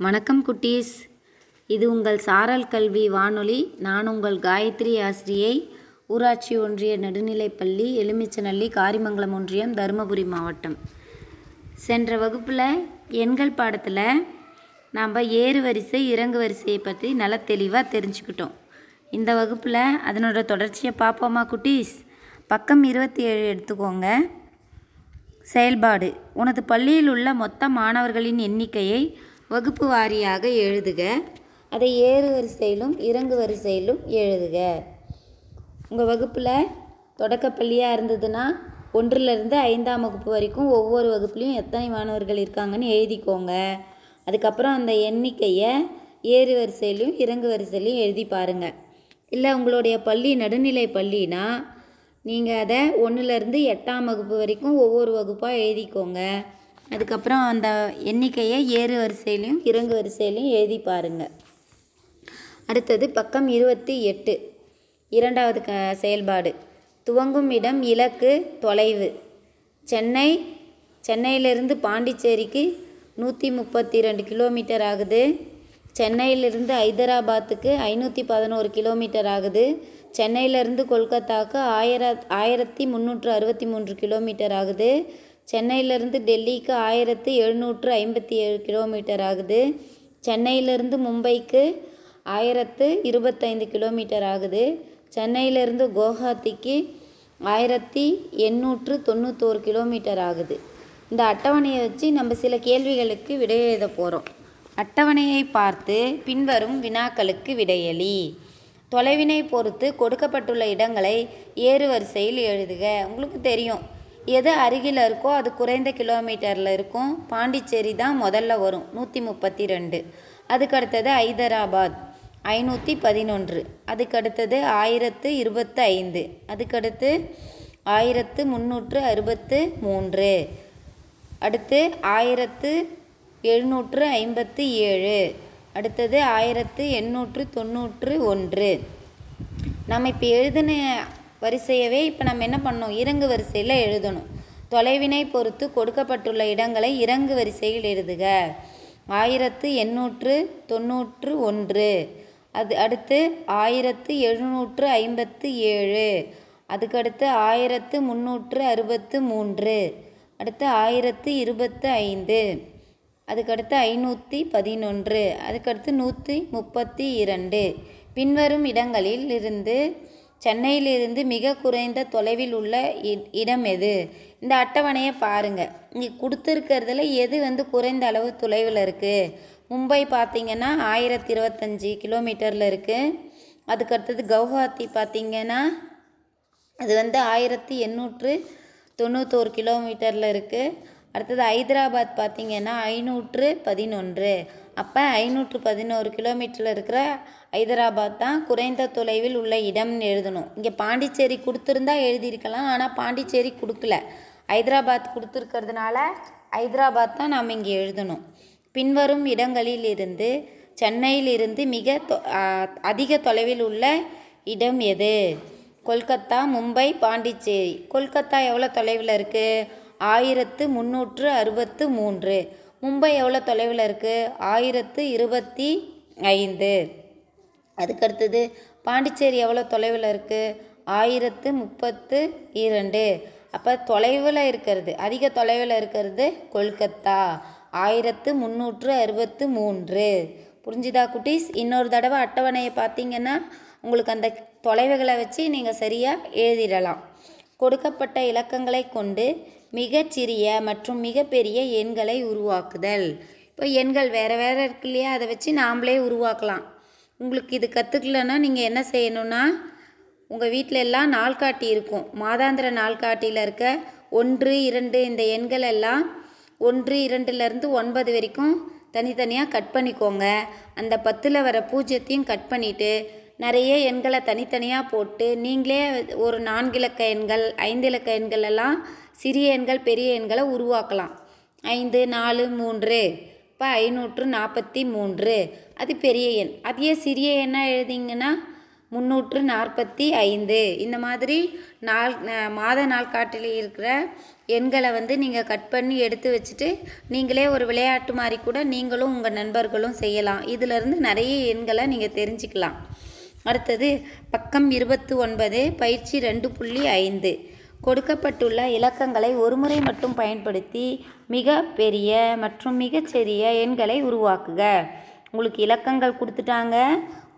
வணக்கம் குட்டீஸ். இது உங்கள் சாரல் கல்வி வானொலி. நான் உங்கள் காயத்ரி ஆசிரியை. ஊராட்சி ஒன்றிய நடுநிலைப்பள்ளி எலுமிச்சநல்லி காரிமங்கலம் ஒன்றியம் தருமபுரி மாவட்டம். சென்ற வகுப்பில் எண்கள் பாடத்தில் நாம் ஏறு வரிசை இறங்கு வரிசையை பற்றி நல்லா தெளிவாக தெரிஞ்சுக்கிட்டோம். இந்த வகுப்பில் அதனோட தொடர்ச்சியை பார்ப்போமா குட்டீஸ்? பக்கம் இருபத்தி ஏழு எடுத்துக்கோங்க. செயல்பாடு. உனது பள்ளியில் உள்ள மொத்த மாணவர்களின் எண்ணிக்கையை வகுப்பு வாரியாக எழுதுக. அதை ஏறு வரிசையிலும் இறங்கு வரிசையிலும் எழுதுக. உங்கள் வகுப்பில் தொடக்கப்பள்ளியாக இருந்ததுன்னா ஒன்றிலிருந்து ஐந்தாம் வகுப்பு வரைக்கும் ஒவ்வொரு வகுப்புலேயும் எத்தனை மாணவர்கள் இருக்காங்கன்னு எழுதிக்கோங்க. அதுக்கப்புறம் அந்த எண்ணிக்கையை ஏறு வரிசையிலையும் இறங்கு வரிசையிலையும் எழுதி பாருங்கள் இல்லை உங்களுடைய பள்ளி நடுநிலை பள்ளினா நீங்கள் அதை ஒன்றுலேருந்து எட்டாம் வகுப்பு வரைக்கும் ஒவ்வொரு வகுப்பாக எழுதிக்கோங்க. அதுக்கப்புறம் அந்த எண்ணிக்கையை ஏறு வரிசையிலையும் இறங்கு வரிசையிலையும் எழுதி பாருங்கள் அடுத்தது பக்கம் இருபத்தி எட்டு. இரண்டாவது க செயல்பாடு. துவங்கும் இடம் இலக்கு தொலைவு. சென்னை சென்னையிலிருந்து பாண்டிச்சேரிக்கு நூற்றி முப்பத்தி ரெண்டு கிலோமீட்டர் ஆகுது. சென்னையிலிருந்து ஹைதராபாத்துக்கு ஐநூற்றி பதினோரு கிலோமீட்டர் ஆகுது. சென்னையிலேருந்து கொல்கத்தாவுக்கு ஆயிர ஆயிரத்தி முந்நூற்று அறுபத்தி மூன்று கிலோமீட்டர் ஆகுது. சென்னையிலேருந்து டெல்லிக்கு ஆயிரத்து எழுநூற்று ஐம்பத்தி ஏழு கிலோமீட்டர் ஆகுது. சென்னையிலேருந்து மும்பைக்கு ஆயிரத்து இருபத்தைந்து கிலோமீட்டர் ஆகுது. சென்னையிலேருந்து குவஹாத்திக்கு ஆயிரத்தி எண்ணூற்று தொண்ணூத்தோரு கிலோமீட்டர் ஆகுது. இந்த அட்டவணையை வச்சு நம்ம சில கேள்விகளுக்கு விடை எழுத போகிறோம் அட்டவணையை பார்த்து பின்வரும் வினாக்களுக்கு விடையளி. தொலைவினை பொறுத்து கொடுக்கப்பட்டுள்ள இடங்களை ஏறு வரிசையில் எழுதுக. உங்களுக்கு தெரியும். எது அருகில் இருக்கோ அது குறைந்த கிலோமீட்டரில் இருக்கும். பாண்டிச்சேரி தான் முதல்ல வரும். நூற்றி முப்பத்தி ரெண்டு அதுக்கடுத்தது ஹைதராபாத் ஐநூற்றி பதினொன்று அதுக்கடுத்தது ஆயிரத்து இருபத்து ஐந்து அதுக்கடுத்து ஆயிரத்து முந்நூற்று அறுபத்து மூன்று. அடுத்து ஆயிரத்து எழுநூற்று ஐம்பத்து ஏழு. அடுத்தது ஆயிரத்து எண்ணூற்று தொண்ணூற்று ஒன்று. நம்ம இப்போ எழுதின வரிசையவே இப்போ நம்ம என்ன பண்ணோம் இறங்கு வரிசையில் எழுதணும். தொலைவினை பொறுத்து கொடுக்கப்பட்டுள்ள இடங்களை இறங்கு வரிசையில் எழுதுக. ஆயிரத்து எண்ணூற்று தொண்ணூற்று ஒன்று. அது அடுத்து ஆயிரத்து எழுநூற்று ஐம்பத்து ஏழு. அதுக்கடுத்து ஆயிரத்து முந்நூற்று அறுபத்து மூன்று. அடுத்து ஆயிரத்து இருபத்து ஐந்து. அதுக்கடுத்து ஐநூற்றி பதினொன்று. அதுக்கடுத்து நூற்றி முப்பத்தி இரண்டு. பின்வரும் இடங்களில் இருந்து சென்னையிலிருந்து மிக குறைந்த தொலைவில் உள்ள இடம் எது? இந்த அட்டவணையை பாருங்கள் இங்கே கொடுத்துருக்கிறதுல எது வந்து குறைந்த அளவு தொலைவில் இருக்குது மும்பை பார்த்திங்கன்னா ஆயிரத்தி இருபத்தஞ்சி கிலோமீட்டரில் இருக்குது அதுக்கடுத்தது கவுஹாத்தி பார்த்திங்கன்னா அது வந்து ஆயிரத்தி எண்ணூற்று தொண்ணூத்தோரு கிலோமீட்டரில் இருக்குது அடுத்தது ஹைதராபாத் பார்த்திங்கன்னா ஐநூற்று பதினொன்று. அப்போ ஐநூற்று பதினோரு கிலோமீட்டரில் இருக்கிற ஹைதராபாத் தான் குறைந்த தொலைவில் உள்ள இடம்னு எழுதணும். இங்கே பாண்டிச்சேரி கொடுத்துருந்தா எழுதியிருக்கலாம் ஆனால் பாண்டிச்சேரி கொடுக்கல. ஹைதராபாத் கொடுத்துருக்கிறதுனால ஹைதராபாத் தான் நாம் இங்கே எழுதணும். பின்வரும் இடங்களில் இருந்து சென்னையிலிருந்து மிக அதிக தொலைவில் உள்ள இடம் எது? கொல்கத்தா மும்பை பாண்டிச்சேரி. கொல்கத்தா எவ்வளோ தொலைவில் இருக்குது ஆயிரத்து முந்நூற்று அறுபத்து மூன்று. மும்பை எவ்வளோ தொலைவில் இருக்குது ஆயிரத்து இருபத்தி ஐந்து. அதுக்கடுத்தது பாண்டிச்சேரி எவ்வளோ தொலைவில் இருக்குது ஆயிரத்து முப்பத்து இரண்டு. அப்போ தொலைவில் இருக்கிறது அதிக தொலைவில் இருக்கிறது கொல்கத்தா. ஆயிரத்து முந்நூற்று அறுபத்து மூன்று. புரிஞ்சுதா குட்டீஸ்? இன்னொரு தடவை அட்டவணையை பார்த்தீங்கன்னா உங்களுக்கு அந்த தொலைவுகளை வச்சு நீங்கள் சரியாக எழுதிடலாம். கொடுக்கப்பட்ட இலக்கங்களை கொண்டு மிகச்சிறிய மற்றும் மிகப்பெரிய எண்களை உருவாக்குதல். இப்போ எண்கள் வேறு வேறு இருக்கு இல்லையா? அதை வச்சு நாம்ளே உருவாக்கலாம். உங்களுக்கு இது கற்றுக்கலன்னா நீங்கள் என்ன செய்யணும்னா உங்கள் வீட்டில் எல்லாம் நாள்காட்டி இருக்கும். மாதாந்திர நாள்காட்டியில் இருக்க ஒன்று இரண்டு இந்த எண்கள் எல்லாம் ஒன்று இரண்டுலேருந்து ஒன்பது வரைக்கும் தனித்தனியாக கட் பண்ணிக்கோங்க. அந்த பத்தில் வர பூஜ்ஜியத்தையும் கட் பண்ணிவிட்டு நிறைய எண்களை தனித்தனியாக போட்டு நீங்களே ஒரு நான்கு இலக்க எண்கள் ஐந்து இலக்க எண்கள் எல்லாம் சிறிய எண்கள் பெரிய எண்களை உருவாக்கலாம். ஐந்து நாலு மூன்று. இப்போ ஐநூற்று நாற்பத்தி மூன்று. அது பெரிய எண். அதையே சிறிய எண்ணாக எழுதிங்கன்னா முந்நூற்று நாற்பத்தி ஐந்து. இந்த மாதிரி நாள் மாத நாள்காட்டில் இருக்கிற எண்களை வந்து நீங்கள் கட் பண்ணி எடுத்து வச்சுட்டு நீங்களே ஒரு விளையாட்டு மாதிரி கூட நீங்களும் உங்கள் நண்பர்களும் செய்யலாம். இதிலிருந்து நிறைய எண்களை நீங்கள் தெரிஞ்சுக்கலாம். அடுத்தது பக்கம் இருபத்து ஒன்பது பயிற்சி ரெண்டு புள்ளி ஐந்து. கொடுக்கப்பட்டுள்ள இலக்கங்களை ஒருமுறை மட்டும் பயன்படுத்தி மிக பெரிய மற்றும் மிகச்சிறிய எண்களை உருவாக்குக. உங்களுக்கு இலக்கங்கள் கொடுத்துட்டாங்க.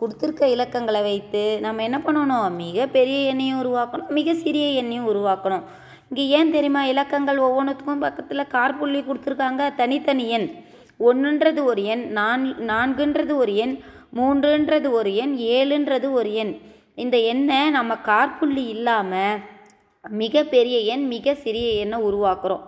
கொடுத்துருக்க இலக்கங்களை வைத்து நம்ம என்ன பண்ணணும்? மிக பெரிய எண்ணையும் உருவாக்கணும். மிக சிறிய எண்ணையும் உருவாக்கணும். இங்கே ஏன் தெரியுமா? இலக்கங்கள் ஒவ்வொன்றுத்துக்கும் பக்கத்தில் கார்புள்ளி கொடுத்துருக்காங்க. தனித்தனி எண். ஒன்றுன்றது ஒரு எண் நான் நான்குன்றது ஒரு எண் மூன்றுன்றது ஒரு எண் ஏழுன்றது ஒரு எண். இந்த எண்ணை நம்ம கார்புள்ளி இல்லாமல் மிக பெரிய எண் மிக சிறிய எண்ணை உருவாக்குறோம்.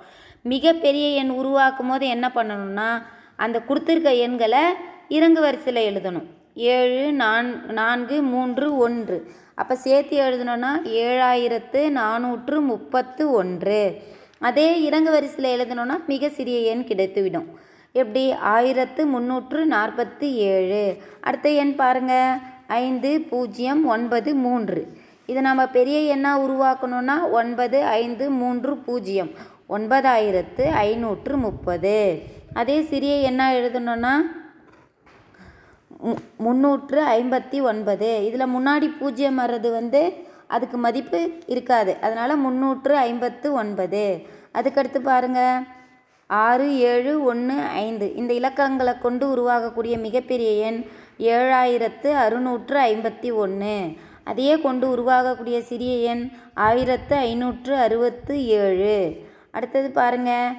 மிக பெரிய எண் உருவாக்கும் போது என்ன பண்ணணும்னா அந்த கொடுத்துருக்க எண்களை இறங்கு வரிசையில் எழுதணும். ஏழு நான் நான்கு மூன்று ஒன்று. அப்போ சேர்த்து எழுதணும்னா ஏழாயிரத்து நானூற்று முப்பத்து ஒன்று. அதே இறங்கு வரிசையில் எழுதணும்னா மிக சிறிய எண் கிடைத்துவிடும் எப்படி? ஆயிரத்து முந்நூற்று நாற்பத்தி ஏழு. அடுத்த எண் பாருங்க. ஐந்து பூஜ்ஜியம் ஒன்பது மூன்று. இதை நம்ம பெரிய எண்ணாக உருவாக்கணும்னா ஒன்பது ஐந்து மூன்று பூஜ்ஜியம். ஒன்பதாயிரத்து ஐநூற்று முப்பது. அதே சிறிய எண்ணாக எழுதணும்னா மு- முந்நூற்று ஐம்பத்தி ஒன்பது. இதில் முன்னாடி பூஜ்ஜியம் வர்றது வந்து அதுக்கு மதிப்பு இருக்காது. அதனால் முந்நூற்று ஐம்பத்து ஒன்பது. அதுக்கடுத்து பாருங்கள் ஆறு ஏழு ஒன்று ஐந்து. இந்த இலக்கங்களை கொண்டு உருவாகக்கூடிய மிகப்பெரிய எண் ஏழாயிரத்து அறுநூற்று ஐம்பத்தி ஒன்று அதையே கொண்டு உருவாகக்கூடிய சிறிய எண் ஆயிரத்து ஐநூற்று அறுபத்து ஏழு. அடுத்தது பாருங்கள்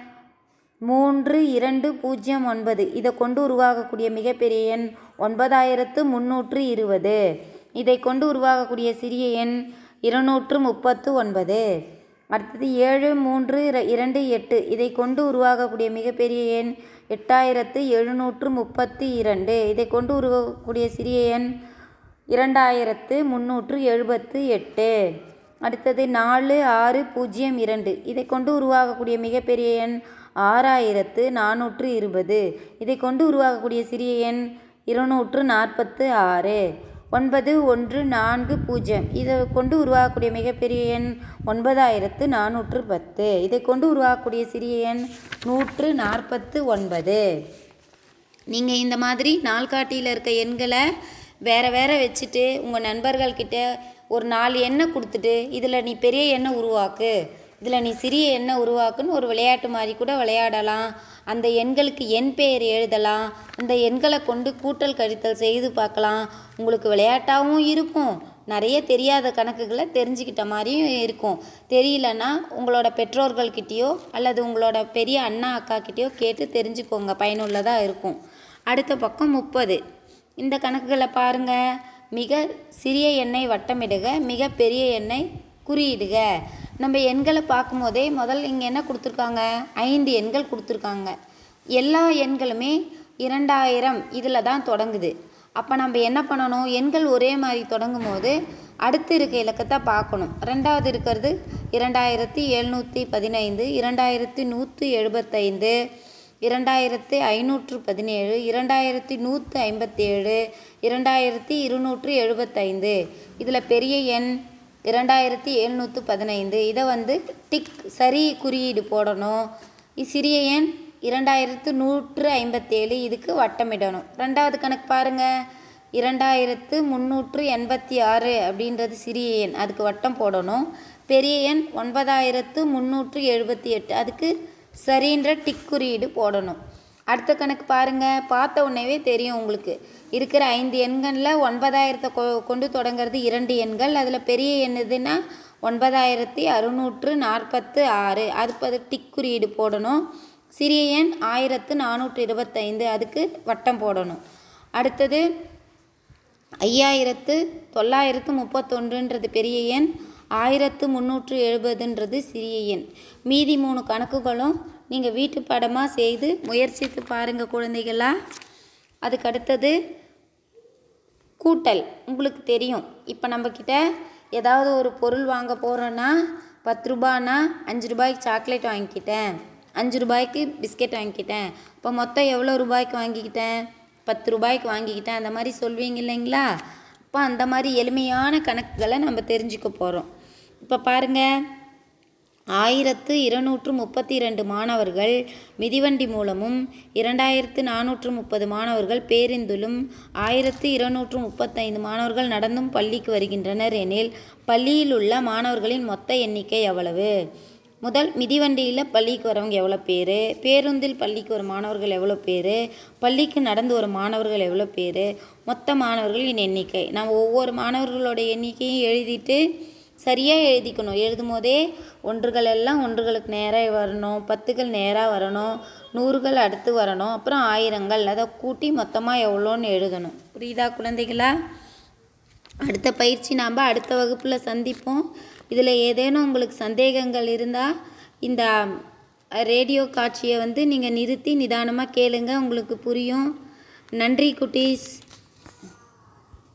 மூன்று இரண்டு பூஜ்ஜியம் ஒன்பது. இதை கொண்டு உருவாகக்கூடிய மிகப்பெரிய எண் ஒன்பதாயிரத்து முந்நூற்று இருபது. இதை கொண்டு உருவாகக்கூடிய சிறிய எண் இருநூற்று முப்பத்து ஒன்பது. அடுத்தது ஏழு மூன்று இரண்டு எட்டு. இதை கொண்டு உருவாகக்கூடிய மிகப்பெரிய எண் எட்டாயிரத்து எழுநூற்று முப்பத்தி இரண்டு. இதை கொண்டு உருவாகக்கூடிய சிறிய எண் இரண்டாயிரத்து முந்நூற்று எழுபத்து எட்டு. அடுத்தது நாலு ஆறு பூஜ்ஜியம் இரண்டு. இதை கொண்டு உருவாகக்கூடிய மிகப்பெரிய எண் ஆறாயிரத்து நானூற்று இருபது. இதை கொண்டு உருவாகக்கூடிய சிறிய எண் இருநூற்று நாற்பத்து ஆறு. ஒன்பது ஒன்று நான்கு பூஜ்ஜியம். இதை கொண்டு உருவாகக்கூடிய மிகப்பெரிய எண் ஒன்பதாயிரத்து நானூற்று பத்து. இதை கொண்டு உருவாகக்கூடிய சிறிய எண் நூற்று நாற்பத்து ஒன்பது. நீங்கள் இந்த மாதிரி நாள்காட்டியில் இருக்க எண்களை வேற வேற வச்சுட்டு உங்கள் நண்பர்கள்கிட்ட ஒரு நாலு எண்ணை கொடுத்துட்டு இதில் நீ பெரிய எண்ணை உருவாக்கு இதில் நீ சிறிய எண்ணை உருவாக்குன்னு ஒரு விளையாட்டு மாதிரி கூட விளையாடலாம். அந்த எண்களுக்கு எண் பெயர் எழுதலாம். அந்த எண்களை கொண்டு கூட்டல் கழித்தல் செய்து பார்க்கலாம். உங்களுக்கு விளையாட்டாகவும் இருக்கும். நிறைய தெரியாத கணக்குகளை தெரிஞ்சுக்கிட்ட மாதிரியும் இருக்கும். தெரியலன்னா உங்களோட பெற்றோர்கள்கிட்டயோ அல்லது உங்களோட பெரிய அண்ணா அக்கா கிட்டேயோ கேட்டு தெரிஞ்சுக்கோங்க. பயனுள்ளதாக இருக்கும். அடுத்த பக்கம் முப்பது. இந்த கணக்குகளை பாருங்க. மிக சிறிய எண்ணை வட்டமிடுக மிக பெரிய எண்ணை குறியிடுக. நம்ம எண்களை பார்க்கும்போதே முதல்ல இங்கே என்ன கொடுத்துருக்காங்க? ஐந்து எண்கள் கொடுத்துருக்காங்க. எல்லா எண்களுமே இரண்டாயிரம் இதில் தான் தொடங்குது. அப்போ நம்ம என்ன பண்ணணும்? எண்கள் ஒரே மாதிரி தொடங்கும் போது அடுத்து இருக்க இலக்கத்தை பார்க்கணும். ரெண்டாவது இருக்கிறது இரண்டாயிரத்தி எழுநூற்றி பதினைந்து இரண்டாயிரத்தி நூற்றி எழுபத்தைந்து. இரண்டாயிரத்தி ஐநூற்று பதினேழு இரண்டாயிரத்தி நூற்றி ஐம்பத்தேழு இரண்டாயிரத்தி இருநூற்று எழுபத்தைந்து. இதில் பெரிய எண் இரண்டாயிரத்தி எழுநூற்று பதினைந்து. இதை வந்து டிக் சரி குறியீடு போடணும். சிறிய எண் இரண்டாயிரத்து நூற்று ஐம்பத்தேழு. இதுக்கு வட்டமிடணும். ரெண்டாவது கணக்கு பாருங்கள் இரண்டாயிரத்து முந்நூற்று எண்பத்தி ஆறு அப்படின்றது சிறிய எண். அதுக்கு வட்டம் போடணும். பெரிய எண் ஒன்பதாயிரத்து முந்நூற்று எழுபத்தி எட்டு. அதுக்கு சரின்ற டிக் குறியீடு போடணும். அடுத்த கணக்கு பாருங்க. பார்த்த உடனேவே தெரியும் உங்களுக்கு. இருக்கிற ஐந்து எண்களில் ஒன்பதாயிரத்தை கொ கொண்டு தொடங்குறது இரண்டு எண்கள். அதில் பெரிய எண் எதுன்னா ஒன்பதாயிரத்தி அறுநூற்று நாற்பத்து ஆறு. அதுக்கு அது டிக் குறியீடு போடணும். சிறிய எண் ஆயிரத்து நானூற்று இருபத்தைந்து. அதுக்கு வட்டம் போடணும். அடுத்தது ஐயாயிரத்து தொள்ளாயிரத்து முப்பத்தொன்றுன்றது பெரிய எண். ஆயிரத்து முந்நூற்று எழுபதுன்றது சிறிய எண். மீதி மூணு கணக்குகளும் நீங்கள் வீட்டு படமாக செய்து முயற்சித்து பாருங்கள் குழந்தைகளா. அதுக்கு அடுத்தது கூட்டல். உங்களுக்கு தெரியும். இப்போ நம்மக்கிட்ட ஏதாவது ஒரு பொருள் வாங்க போகிறோன்னா பத்து ரூபானா அஞ்சு ரூபாய்க்கு சாக்லேட் வாங்கிக்கிட்டேன். அஞ்சு ரூபாய்க்கு பிஸ்கெட் வாங்கிக்கிட்டேன். இப்போ மொத்தம் எவ்வளோ ரூபாய்க்கு வாங்கிக்கிட்டேன்? பத்து ரூபாய்க்கு வாங்கிக்கிட்டேன். அந்த மாதிரி சொல்வீங்க இல்லைங்களா? இப்போ அந்த மாதிரி எளிமையான கணக்குகளை நம்ம தெரிஞ்சுக்க போகிறோம் இப்போ பாருங்கள் ஆயிரத்து இருநூற்று முப்பத்தி ரெண்டு மாணவர்கள் மிதிவண்டி மூலமும் இரண்டாயிரத்து நானூற்று முப்பது மாணவர்கள் பேருந்திலும் ஆயிரத்து இருநூற்று முப்பத்தைந்து மாணவர்கள் நடந்தும் பள்ளிக்கு வருகின்றனர் எனில் பள்ளியில் உள்ள மாணவர்களின் மொத்த எண்ணிக்கை எவ்வளவு? முதல் மிதிவண்டியில் பள்ளிக்கு வரவங்க எவ்வளோ பேர்? பேருந்தில் பள்ளிக்கு வரும் மாணவர்கள் எவ்வளோ பேர்? பள்ளிக்கு நடந்து வரும் மாணவர்கள் எவ்வளோ பேர்? மொத்த மாணவர்களின் எண்ணிக்கை. நாம் ஒவ்வொரு மாணவர்களோட எண்ணிக்கையும் எழுதிட்டு சரியாக எழுதிக்கணும். எழுதும் போதே ஒன்றுகள் எல்லாம் ஒன்றுகளுக்கு நேராக வரணும். பத்துகள் நேராக வரணும். நூறுகள் அடுத்து வரணும். அப்புறம் ஆயிரங்கள். அதை கூட்டி மொத்தமாக எவ்வளோன்னு எழுதணும். புரியுதா குழந்தைகளா? அடுத்த பயிற்சி நாம் அடுத்த வகுப்பில் சந்திப்போம். இதில் ஏதேனும் உங்களுக்கு சந்தேகங்கள் இருந்தால் இந்த ரேடியோ காட்சியை வந்து நீங்கள் நிறுத்தி நிதானமாக கேளுங்க. உங்களுக்கு புரியும். நன்றி குட்டீஸ்.